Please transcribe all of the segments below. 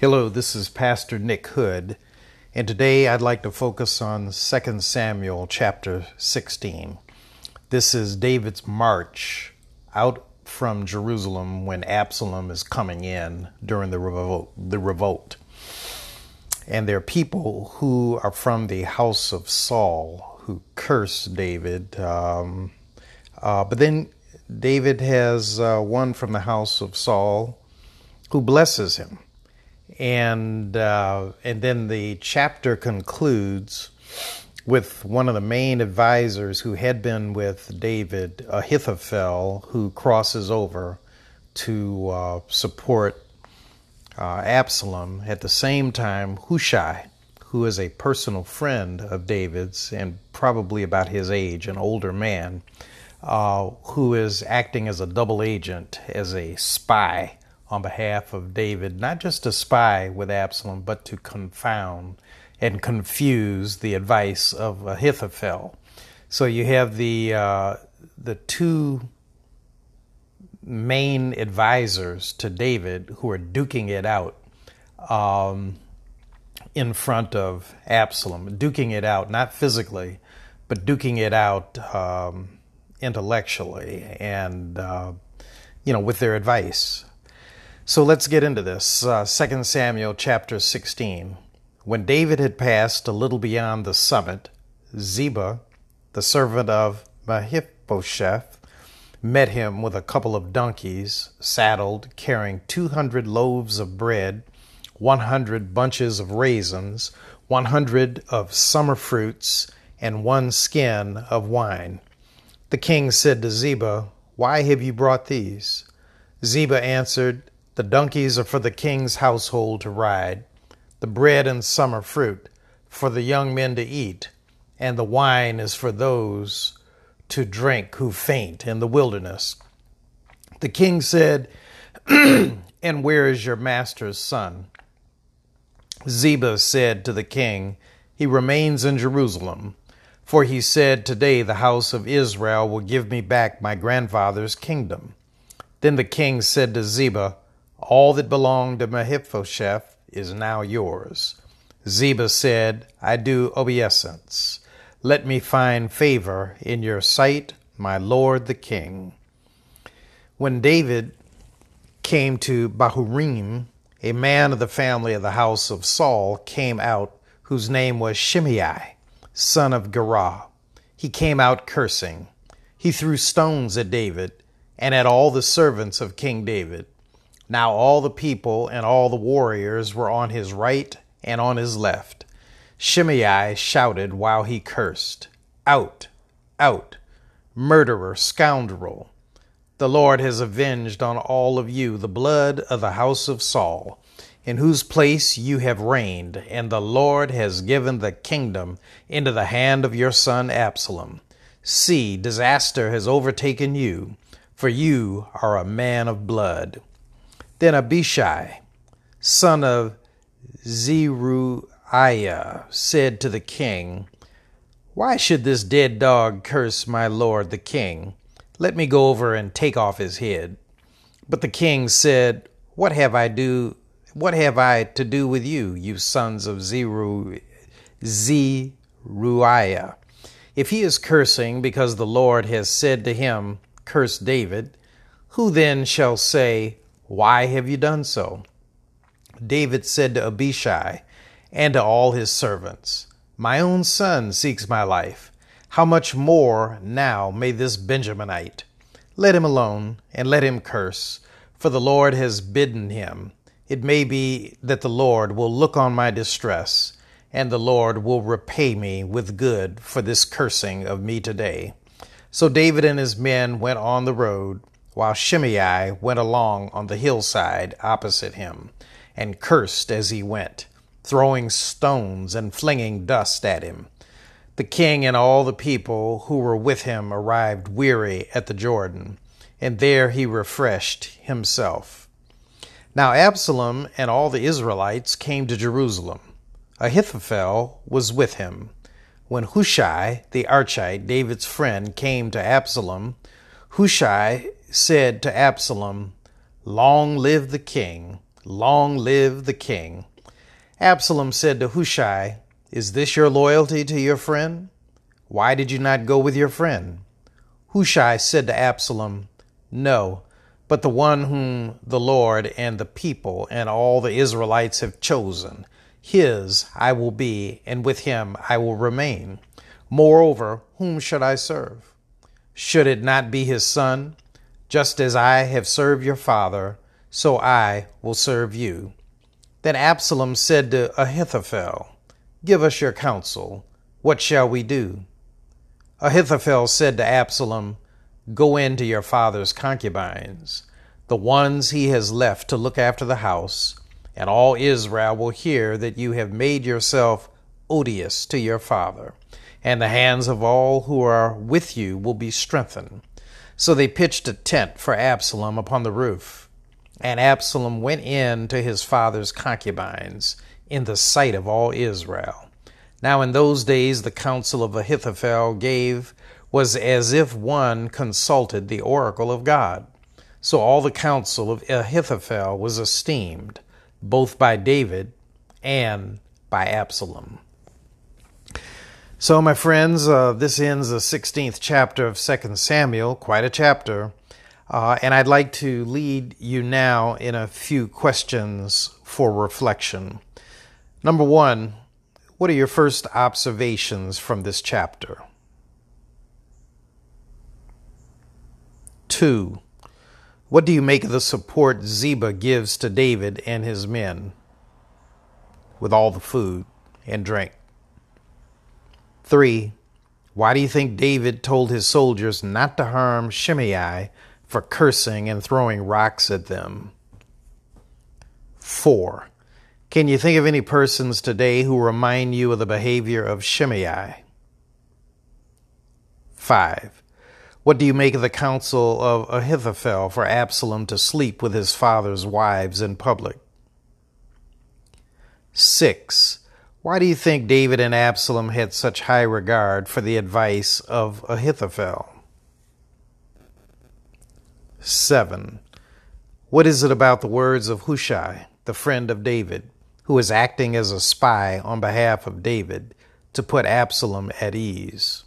Hello, this is Pastor Nick Hood, and today I'd like to focus on 2 Samuel chapter 16. This is David's march out from Jerusalem when Absalom is coming in during the revolt. The revolt. And there are people who are from the house of Saul who curse David. Um, uh, but then David has uh, one from the house of Saul who blesses him. And, uh, and then the chapter concludes with one of the main advisors who had been with David, Ahithophel, who crosses over to uh, support uh, Absalom. At the same time, Hushai, who is a personal friend of David's and probably about his age, an older man, uh, who is acting as a double agent, as a spy on behalf of David, not just to spy with Absalom, but to confound and confuse the advice of Ahithophel. So you have the uh, the two main advisors to David who are duking it out um, in front of Absalom, duking it out not physically, but duking it out um, intellectually and uh, you know with their advice. So let's get into this. Uh, 2 Samuel chapter 16. When David had passed a little beyond the summit, Ziba, the servant of Mephibosheth, met him with a couple of donkeys, saddled, carrying two hundred loaves of bread, one hundred bunches of raisins, one hundred of summer fruits, and one skin of wine. The king said to Ziba, Why have you brought these? Ziba answered, The donkeys are for the king's household to ride the bread and summer fruit for the young men to eat, and the wine is for those to drink who faint in the wilderness. The king said, And where is your master's son? Ziba said to the king, He remains in Jerusalem. For he said, Today the house of Israel will give me back my grandfather's kingdom. Then the king said to Ziba, All that belonged to Mephibosheth is now yours. Ziba said, I do obeisance. Let me find favor in your sight, my lord the king. When David came to Bahurim, a man of the family of the house of Saul came out, whose name was Shimei, son of Gerah. He came out cursing. He threw stones at David and at all the servants of King David. Now all the people and all the warriors were on his right and on his left. Shimei shouted while he cursed, Out, out, murderer, scoundrel. The Lord has avenged on all of you the blood of the house of Saul, in whose place you have reigned, and the Lord has given the kingdom into the hand of your son Absalom. See, disaster has overtaken you, for you are a man of blood. Then Abishai, son of Zeruiah, said to the king, Why should this dead dog curse my lord the king? Let me go over and take off his head. But the king said, What have I do what have I to do with you, you sons of Zeru Zeruiah? If he is cursing because the Lord has said to him, Curse David, who then shall say, why have you done so? David said to Abishai and to all his servants, My own son seeks my life. How much more now may this Benjaminite? Let him alone, and let him curse, for the Lord has bidden him. It may be that the Lord will look on my distress, and the Lord will repay me with good for this cursing of me today. So David and his men went on the road while Shimei went along on the hillside opposite him, and cursed as he went, throwing stones and flinging dust at him. The king and all the people who were with him arrived weary at the Jordan, and there he refreshed himself. Now Absalom and all the Israelites came to Jerusalem. Ahithophel was with him. When Hushai the Archite, David's friend, came to Absalom, Hushai said to Absalom, Long live the king. Long live the king. Absalom said to Hushai, Is this your loyalty to your friend? Why did you not go with your friend? Hushai said to Absalom, No, but the one whom the Lord and the people and all the Israelites have chosen. His I will be, and with him I will remain. Moreover, whom should I serve? Should it not be his son? Just as I have served your father, so I will serve you. Then Absalom said to Ahithophel, Give us your counsel. What shall we do? Ahithophel said to Absalom, Go in to your father's concubines, the ones he has left to look after the house, and all Israel will hear that you have made yourself odious to your father, and the hands of all who are with you will be strengthened. So they pitched a tent for Absalom upon the roof. And Absalom went in to his father's concubines in the sight of all Israel. Now in those days the counsel of Ahithophel gave was as if one consulted the oracle of God. So all the counsel of Ahithophel was esteemed, both by David and by Absalom. So, my friends, uh, this ends the 16th chapter of 2 Samuel, quite a chapter. Uh, and I'd like to lead you now in a few questions for reflection. Number one, what are your first observations from this chapter? Two, what do you make of the support Ziba gives to David and his men with all the food and drink? Three, why do you think David told his soldiers not to harm Shimei for cursing and throwing rocks at them. 4. Can you think of any persons today who remind you of the behavior of Shimei? 5. What do you make of the counsel of Ahithophel for Absalom to sleep with his father's wives in public? 6. Why do you think David and Absalom had such high regard for the advice of Ahithophel? 7. What is it about the words of Hushai, the friend of David, who is acting as a spy on behalf of David to put Absalom at ease?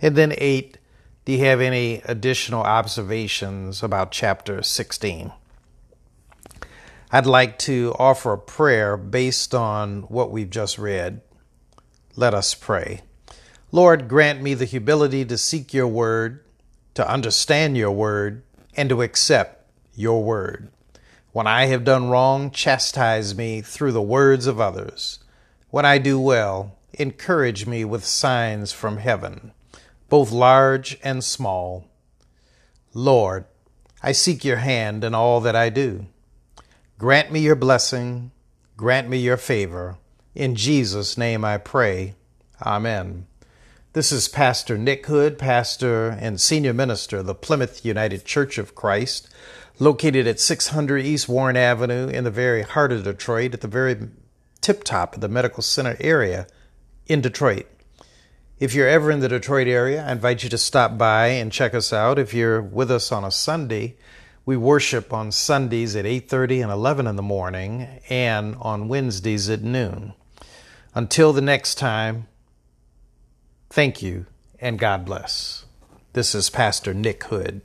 And then 8. Do you have any additional observations about chapter 16? I'd like to offer a prayer based on what we've just read. Let us pray. Lord, grant me the humility to seek your word to understand your word, and to accept your word. When I have done wrong, chastise me through the words of others. When I do well, encourage me with signs from heaven, both large and small. Lord, I seek your hand in all that I do. Grant me your blessing, grant me your favor. In Jesus' name I pray. Amen. This is Pastor Nick Hood, pastor and senior minister of the Plymouth United Church of Christ, located at 600 East Warren Avenue in the very heart of Detroit, at the very tip top of the medical center area in Detroit. If you're ever in the Detroit area, I invite you to stop by and check us out. If you're with us on a Sunday, we worship on Sundays at 8:30 and 11 in the morning and on Wednesdays at noon. Until the next time, Thank you, and God bless. This is Pastor Nick Hood.